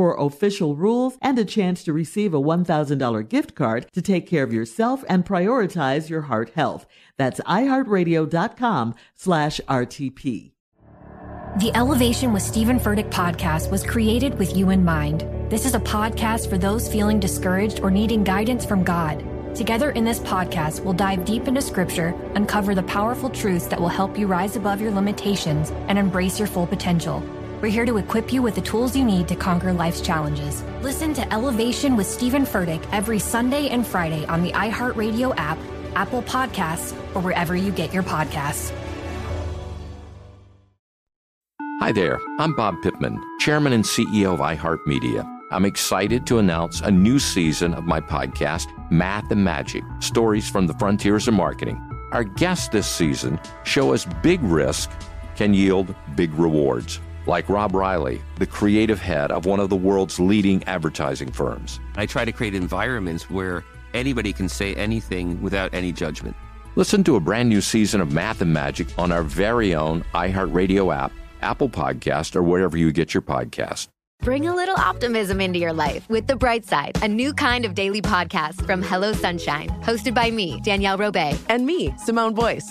for official rules and a chance to receive a $1,000 gift card to take care of yourself and prioritize your heart health. That's iheartradio.com slash RTP. The Elevation with Stephen Furtick podcast was created with you in mind. This is a podcast for those feeling discouraged or needing guidance from God. Together in this podcast, we'll dive deep into scripture, uncover the powerful truths that will help you rise above your limitations and embrace your full potential. We're here to equip you with the tools you need to conquer life's challenges. Listen to Elevation with Stephen Furtick every Sunday and Friday on the iHeartRadio app, Apple Podcasts, or wherever you get your podcasts. Hi there, I'm Bob Pittman, Chairman and CEO of iHeartMedia. I'm excited to announce a new season of my podcast, Math and Magic Stories from the Frontiers of Marketing. Our guests this season show us big risk can yield big rewards like Rob Reilly, the creative head of one of the world's leading advertising firms. I try to create environments where anybody can say anything without any judgment. Listen to a brand new season of Math and Magic on our very own iHeartRadio app, Apple Podcast, or wherever you get your podcast. Bring a little optimism into your life with The Bright Side, a new kind of daily podcast from Hello Sunshine, hosted by me, Danielle Robay. And me, Simone Boyce.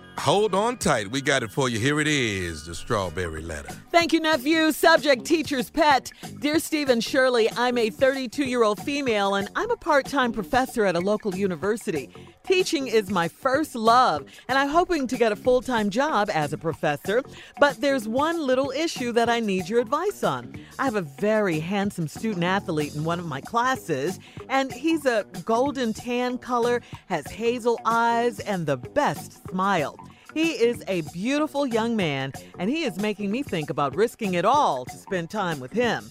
Hold on tight. We got it for you. Here it is the strawberry letter. Thank you, nephew. Subject teacher's pet. Dear Stephen Shirley, I'm a 32 year old female and I'm a part time professor at a local university. Teaching is my first love, and I'm hoping to get a full time job as a professor. But there's one little issue that I need your advice on. I have a very handsome student athlete in one of my classes, and he's a golden tan color, has hazel eyes, and the best smile. He is a beautiful young man, and he is making me think about risking it all to spend time with him.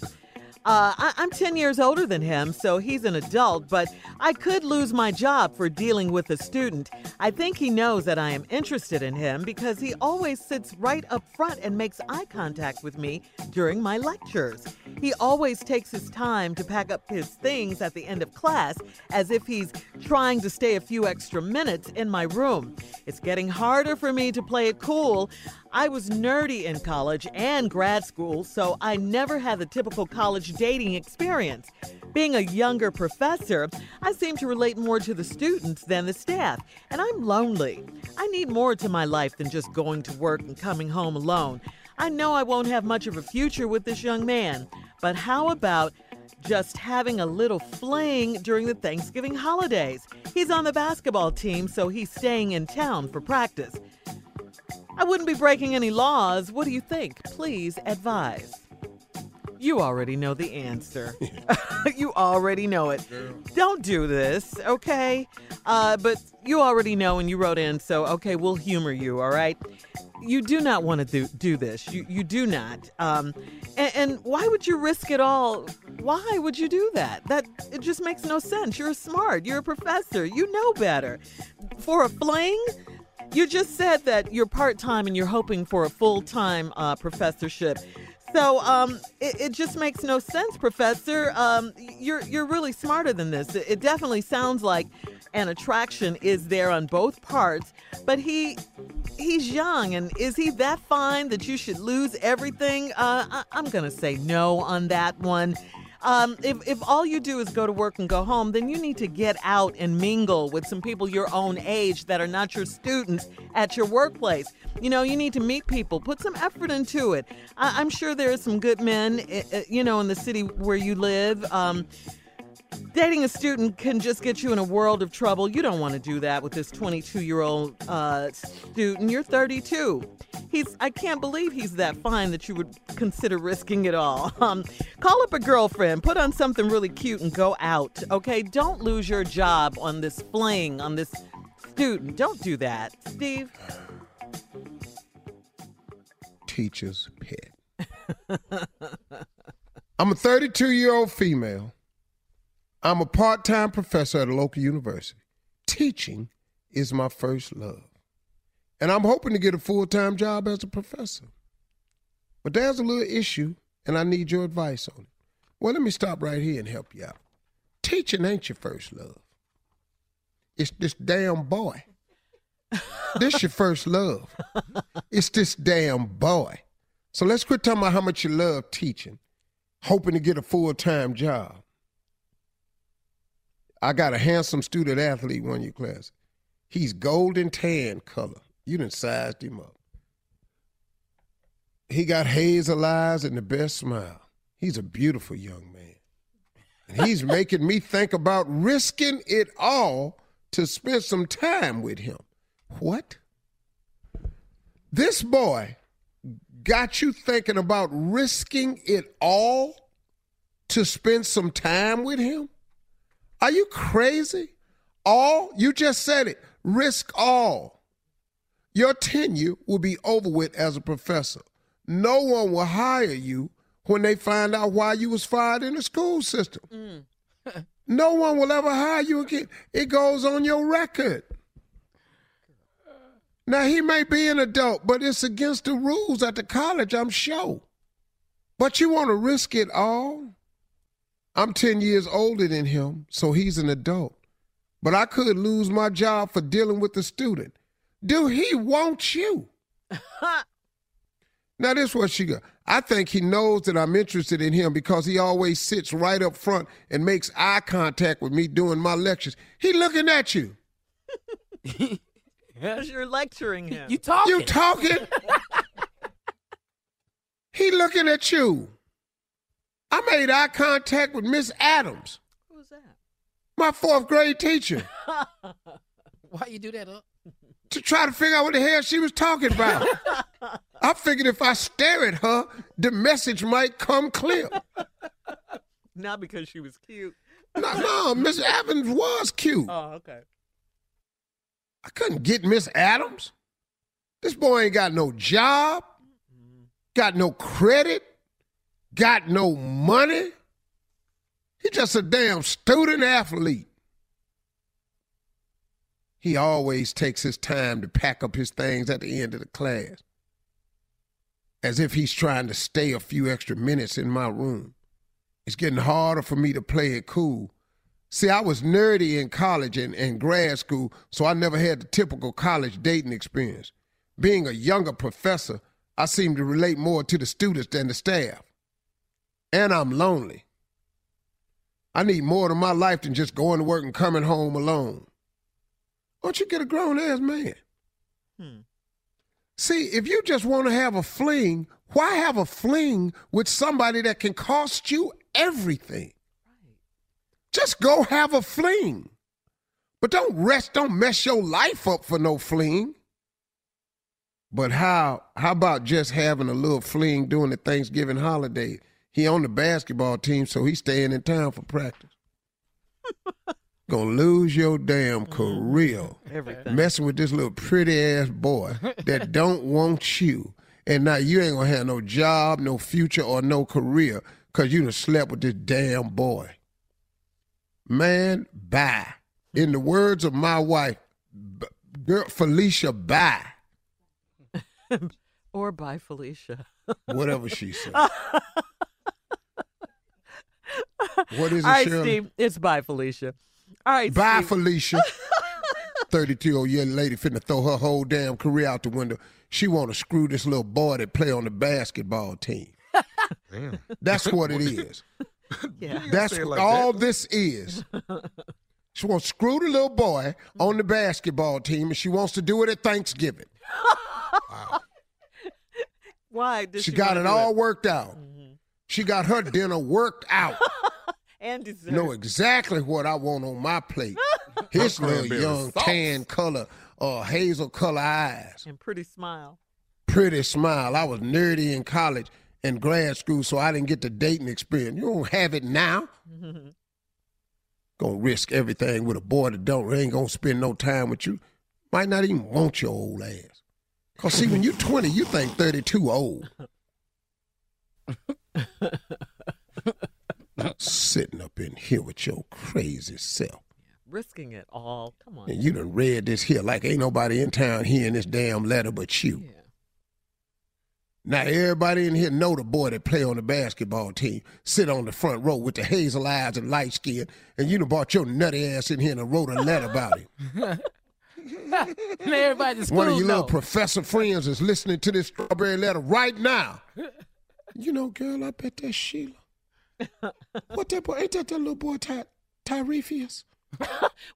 Uh, I- am 10 years older than him, so he's an adult, but I could lose my job for dealing with a student. I think he knows that I am interested in him because he always sits right up front and makes eye contact with me during my lectures. He always takes his time to pack up his things at the end of class as if he's trying to stay a few extra minutes in my room. It's getting harder for me to play it cool. I was nerdy in college and grad school, so I never had the typical college dating experience. Being a younger professor, I seem to relate more to the students than the staff, and I'm lonely. I need more to my life than just going to work and coming home alone. I know I won't have much of a future with this young man, but how about just having a little fling during the Thanksgiving holidays? He's on the basketball team, so he's staying in town for practice. I wouldn't be breaking any laws. What do you think? Please advise. You already know the answer. you already know it. Don't do this, okay? Uh, but you already know and you wrote in, so okay, we'll humor you, all right? You do not want to do, do this. You, you do not. Um, and, and why would you risk it all? Why would you do that? That it just makes no sense. You're smart. You're a professor. You know better. For a fling? You just said that you're part time and you're hoping for a full time uh, professorship. So um, it, it, just makes no sense, Professor. Um, you're you're really smarter than this. It, it definitely sounds like an attraction is there on both parts, but he he's young and is he that fine that you should lose everything? Uh, I, I'm going to say no on that one. Um, if, if all you do is go to work and go home, then you need to get out and mingle with some people your own age that are not your students at your workplace. You know, you need to meet people, put some effort into it. I, am sure there are some good men, eh, eh, you know, in the city where you live. Um, dating a student can just get you in a world of trouble. You don't want to do that with this 22 year old uh, student. You're 32. He's, I can't believe he's that fine that you would consider risking it all. Um, call up a girlfriend, put on something really cute, and go out. Okay, don't lose your job on this fling on this student. Don't do that, Steve. Teacher's pet. I'm a 32 year old female I'm a part time professor at a local university. Teaching is my first love. And I'm hoping to get a full time job as a professor. But there's a little issue, and I need your advice on it. Well, let me stop right here and help you out. Teaching ain't your first love, it's this damn boy. this your first love. It's this damn boy. So let's quit talking about how much you love teaching, hoping to get a full time job. I got a handsome student athlete one your class. He's golden tan color. You done sized him up. He got hazel eyes and the best smile. He's a beautiful young man. And he's making me think about risking it all to spend some time with him. What? This boy got you thinking about risking it all to spend some time with him? Are you crazy? All, you just said it, risk all. Your tenure will be over with as a professor. No one will hire you when they find out why you was fired in the school system. Mm. no one will ever hire you again. It goes on your record. Now he may be an adult, but it's against the rules at the college, I'm sure. But you want to risk it all? I'm 10 years older than him, so he's an adult. But I could lose my job for dealing with the student. Do he want you? now, this what she got. I think he knows that I'm interested in him because he always sits right up front and makes eye contact with me during my lectures. He looking at you. As you're lecturing him. You talking. You talking. he looking at you. I made eye contact with Miss Adams. Who's that? My fourth grade teacher. Why you do that, huh? To try to figure out what the hell she was talking about. I figured if I stare at her, the message might come clear. Not because she was cute. No, no, Miss Adams was cute. Oh, okay. I couldn't get Miss Adams. This boy ain't got no job, got no credit, got no money. He just a damn student athlete. He always takes his time to pack up his things at the end of the class. As if he's trying to stay a few extra minutes in my room. It's getting harder for me to play it cool. See, I was nerdy in college and, and grad school, so I never had the typical college dating experience. Being a younger professor, I seem to relate more to the students than the staff and I'm lonely. I need more to my life than just going to work and coming home alone. Why don't you get a grown ass man? Hmm. See, if you just want to have a fling, why have a fling with somebody that can cost you everything? Right. Just go have a fling. But don't rest, don't mess your life up for no fling. But how how about just having a little fling during the Thanksgiving holiday? He on the basketball team, so he's staying in town for practice. Gonna lose your damn career. Everything. Messing with this little pretty ass boy that don't want you. And now you ain't gonna have no job, no future, or no career because you done slept with this damn boy. Man, bye. In the words of my wife, girl Felicia, bye. or bye, Felicia. Whatever she said. What is it, All right, Shirley? Steve. It's by Felicia. All right. Bye, Steve. Felicia. 32 old year lady finna throw her whole damn career out the window. She want to screw this little boy that play on the basketball team. Damn. That's what it is. Yeah. That's what like all that. this is. She wants to screw the little boy on the basketball team, and she wants to do it at Thanksgiving. Why? Did She she got wanna it do all worked out. She got her dinner worked out. And dessert. know exactly what I want on my plate. His little young sauce. tan color or hazel color eyes. and pretty smile. Pretty smile. I was nerdy in college and grad school, so I didn't get the dating experience. You don't have it now. Gonna risk everything with a boy that don't ain't gonna spend no time with you. Might not even want your old ass. Cause see, when you're 20, you think 32 old. Sitting up in here with your crazy self. Risking it all. Come on. And you done read this here like ain't nobody in town hearing this damn letter but you. Yeah. Now everybody in here know the boy that play on the basketball team, sit on the front row with the hazel eyes and light skin, and you done brought your nutty ass in here and wrote a letter about him. And everybody at One of your know. little professor friends is listening to this strawberry letter right now. You know, girl, I bet that's Sheila. What that boy? Ain't that that little boy Ty, Tyrefius?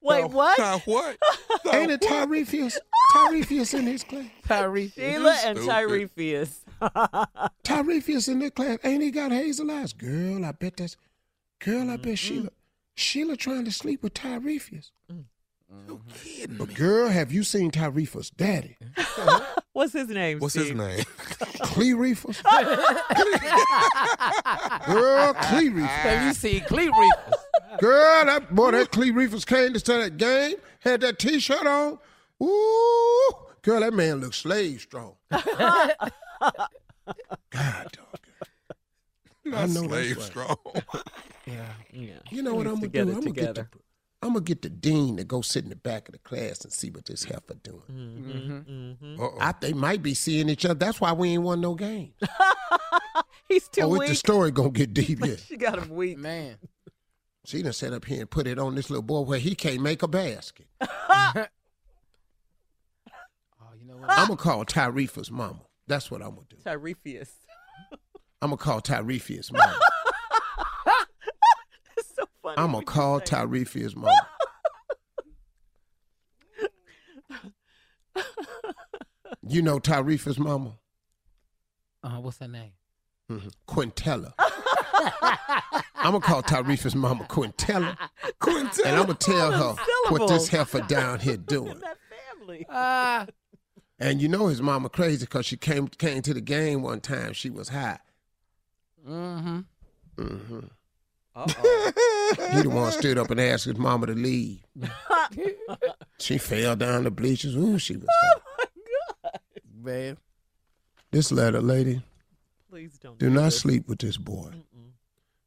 Wait, what? Ty what? Ain't it Tyrefius? Tyrefius in his class. Tyree. Sheila and stupid. Tyrefius. Tyrefius in that class. Ain't he got hazel eyes? Girl, I bet that's. Girl, I bet mm-hmm. Sheila. Sheila trying to sleep with Tyrefius. Mm. No mm-hmm. kidding. But girl, have you seen Tyrefius' daddy? What's his name? What's his Steve? name? Clearefus? girl, Clee Clearefus. Have ah, you seen Clee Reapers? Girl, that boy, that Clee Clearefus came to start that game, had that t-shirt on. Ooh, girl, that man looks slave strong. God, dog. I know Slave strong. Yeah. yeah. You know what I'm gonna do? I'm gonna get the together. I'm gonna get the dean to go sit in the back of the class and see what this heifer doing. Mm-hmm. Uh-oh. I, they might be seeing each other. That's why we ain't won no game. He's too oh, it's weak. the story gonna get deep. Yeah. she got him weak. Man. She done sat up here and put it on this little boy where he can't make a basket. Oh, you know what? I'm gonna call Tyrefa's mama. That's what I'm gonna do. Tyrefius. I'm gonna call Tyrefa's mama. It's so funny. I'm gonna call say it. Tyrefa's mama. you know Tyrefa's mama? Uh, what's her name? Mhm. Quintella. I'm gonna call Tyrefa's mama Quintella. Quintella. And I'm gonna tell her what this syllables. heifer down here doing. That family. Ah. And you know his mama crazy because she came came to the game one time. She was high. mm-hmm. Mm hmm Uh-oh. He the one stood up and asked his mama to leave. she fell down the bleachers. Ooh, she was oh, high. Man. This letter, lady, Please don't. do not this. sleep with this boy.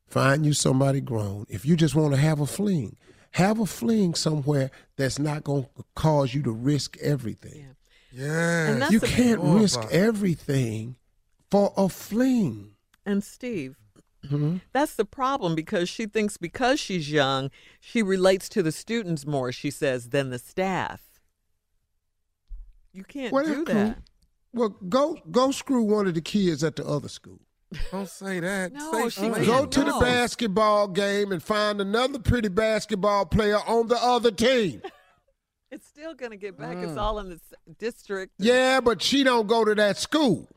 Find you somebody grown. If you just want to have a fling, have a fling somewhere that's not going to cause you to risk everything. Yeah. And that's You can't Oh, risk everything for a fling. And Steve, Mhm. that's the problem because she thinks because she's young, she relates to the students more, she says, than the staff. You can't Well, do that's cool. that. Well, go go screw one of the kids at the other school. Don't say that. No, say she. Go can't. to the basketball game and find another pretty basketball player on the other team. It's still going to get back. Mm. It's all in the district. Yeah, but she don't go to that school.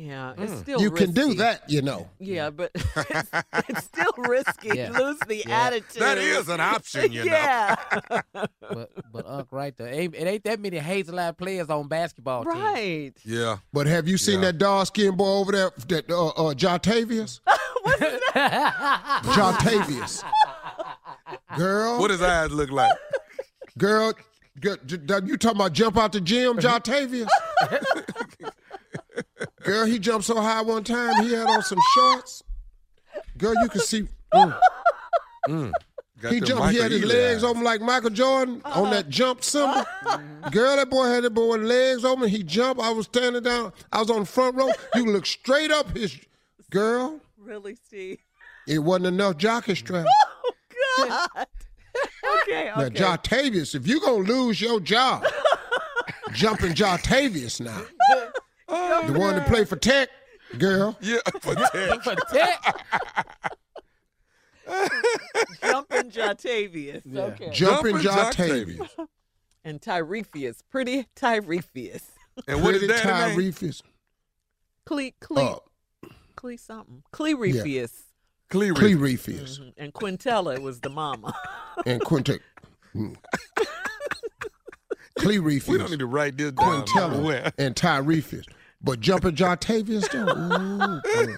Yeah, it's still Mm. You can do that, you know. Yeah, but it's, it's still risky. Yeah. Lose the Yeah. attitude. That is an option, you know. yeah. But but Unc, right there, it ain't that many hazel eyed players on basketball teams. right. Yeah. But have you seen Yeah. that dark skinned boy over there, that uh, uh, Jartavius? Jartavius. Girl, What does his eyes look like? girl, girl, j- j- you talking about jump out the gym, Jartavius? Girl, he jumped so high one time, he had on some shorts. Girl, you can see. mm. Got He them jumped. He had his Ealy legs eyes. open like Michael Jordan on that jump symbol. Uh-huh. Girl, that boy had that boy with legs open. He jumped. I was standing down. I was on the front row. You can look straight up his. Girl, Really, Steve? it wasn't enough jockey strap. Oh God. okay, Now, okay. Jartavius, if you going to lose your job, jumping Jartavius now. the one that play for Tech, girl. Yeah, for Tech. For Tech. Jumping Jatavius. Yeah. Okay. Jumping Jumping Jartavius. And Tyrefius. Pretty Tyrefius. And what is Pretty that name? Tyrefius. Cle, Cle, Uh, Cle something. Clerefius. Cleary. Clerefius. Mhm. And Quintella was the mama. And Quinte. Mm. Clerefius. We don't need to write this down. Quintella and Tyrefius. But jumping Jartavius though. Ooh, girl.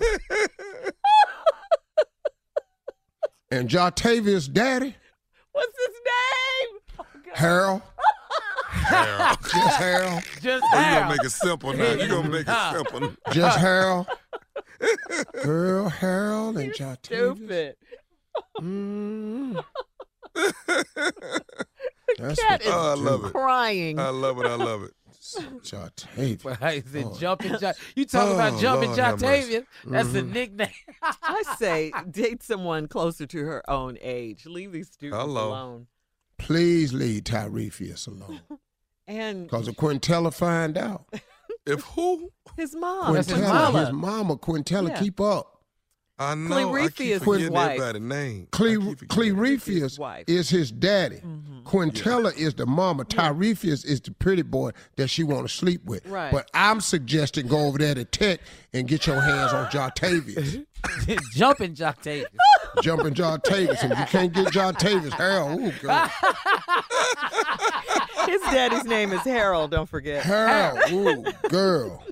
and Jartavius' daddy, What's his name? Oh, God. Harold. Just Harold. Just Oh, you how? gonna make it simple now. You're gonna make it Nah. simple. Just Harold. Girl, Harold and Jartavius. Stupid. Mm. That's Cat what is Oh, I love it. crying. I love it. I love it. Jartavius. But I said Oh. jumping. Ja- you talking Oh, about jumping Lord have mercy. Jatavius? That's a Mhm. nickname. I say date someone closer to her own age. Leave these students Hello. alone. Please leave Tyrefius alone. And Because if Quintella find out. If who? his mom. That's his Quintella, mama. his mama, Quintella, Yeah. keep up. I know. I Clerefius' keep forgetting wife. everybody's name. Cle- keep. Clerefius wife. is his daddy. Mhm. Quintella is the mama. Tyrefius is the pretty boy that she want to sleep with. Right. But I'm suggesting go over there to Tech and get your hands on Jartavius. jumping Jatavius. Jumping Jartavius. And if you can't get Jartavius, Harold, ooh, girl. His daddy's name is Harold, don't forget. Harold, ooh, girl.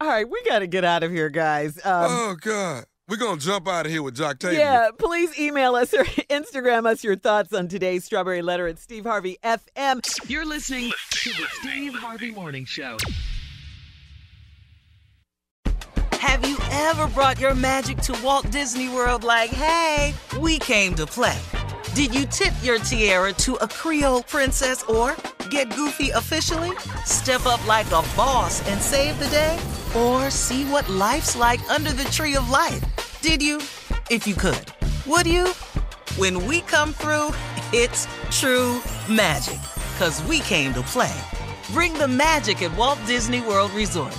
All right, we got to get out of here, guys. Um, Oh God, we're gonna jump out of here with Jock Taylor. yeah, please email us or Instagram us your thoughts on today's Strawberry Letter at Steve Harvey FM. You're listening to the Steve Harvey Morning Show. Have you ever brought your magic to Walt Disney World like, hey, we came to play? Did you tip your tiara to a Creole princess or get goofy officially? Step up like a boss and save the day? Or see what life's like under the tree of life? Did you? If you could. Would you? When we come through, it's true magic. Cause we came to play. Bring the magic at Walt Disney World Resort.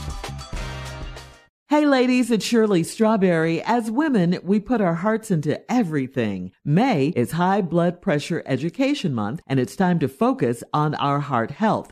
Hey ladies, it's Shirley Strawberry. As women, we put our hearts into everything. May is High Blood Pressure Education Month, and it's time to focus on our heart health.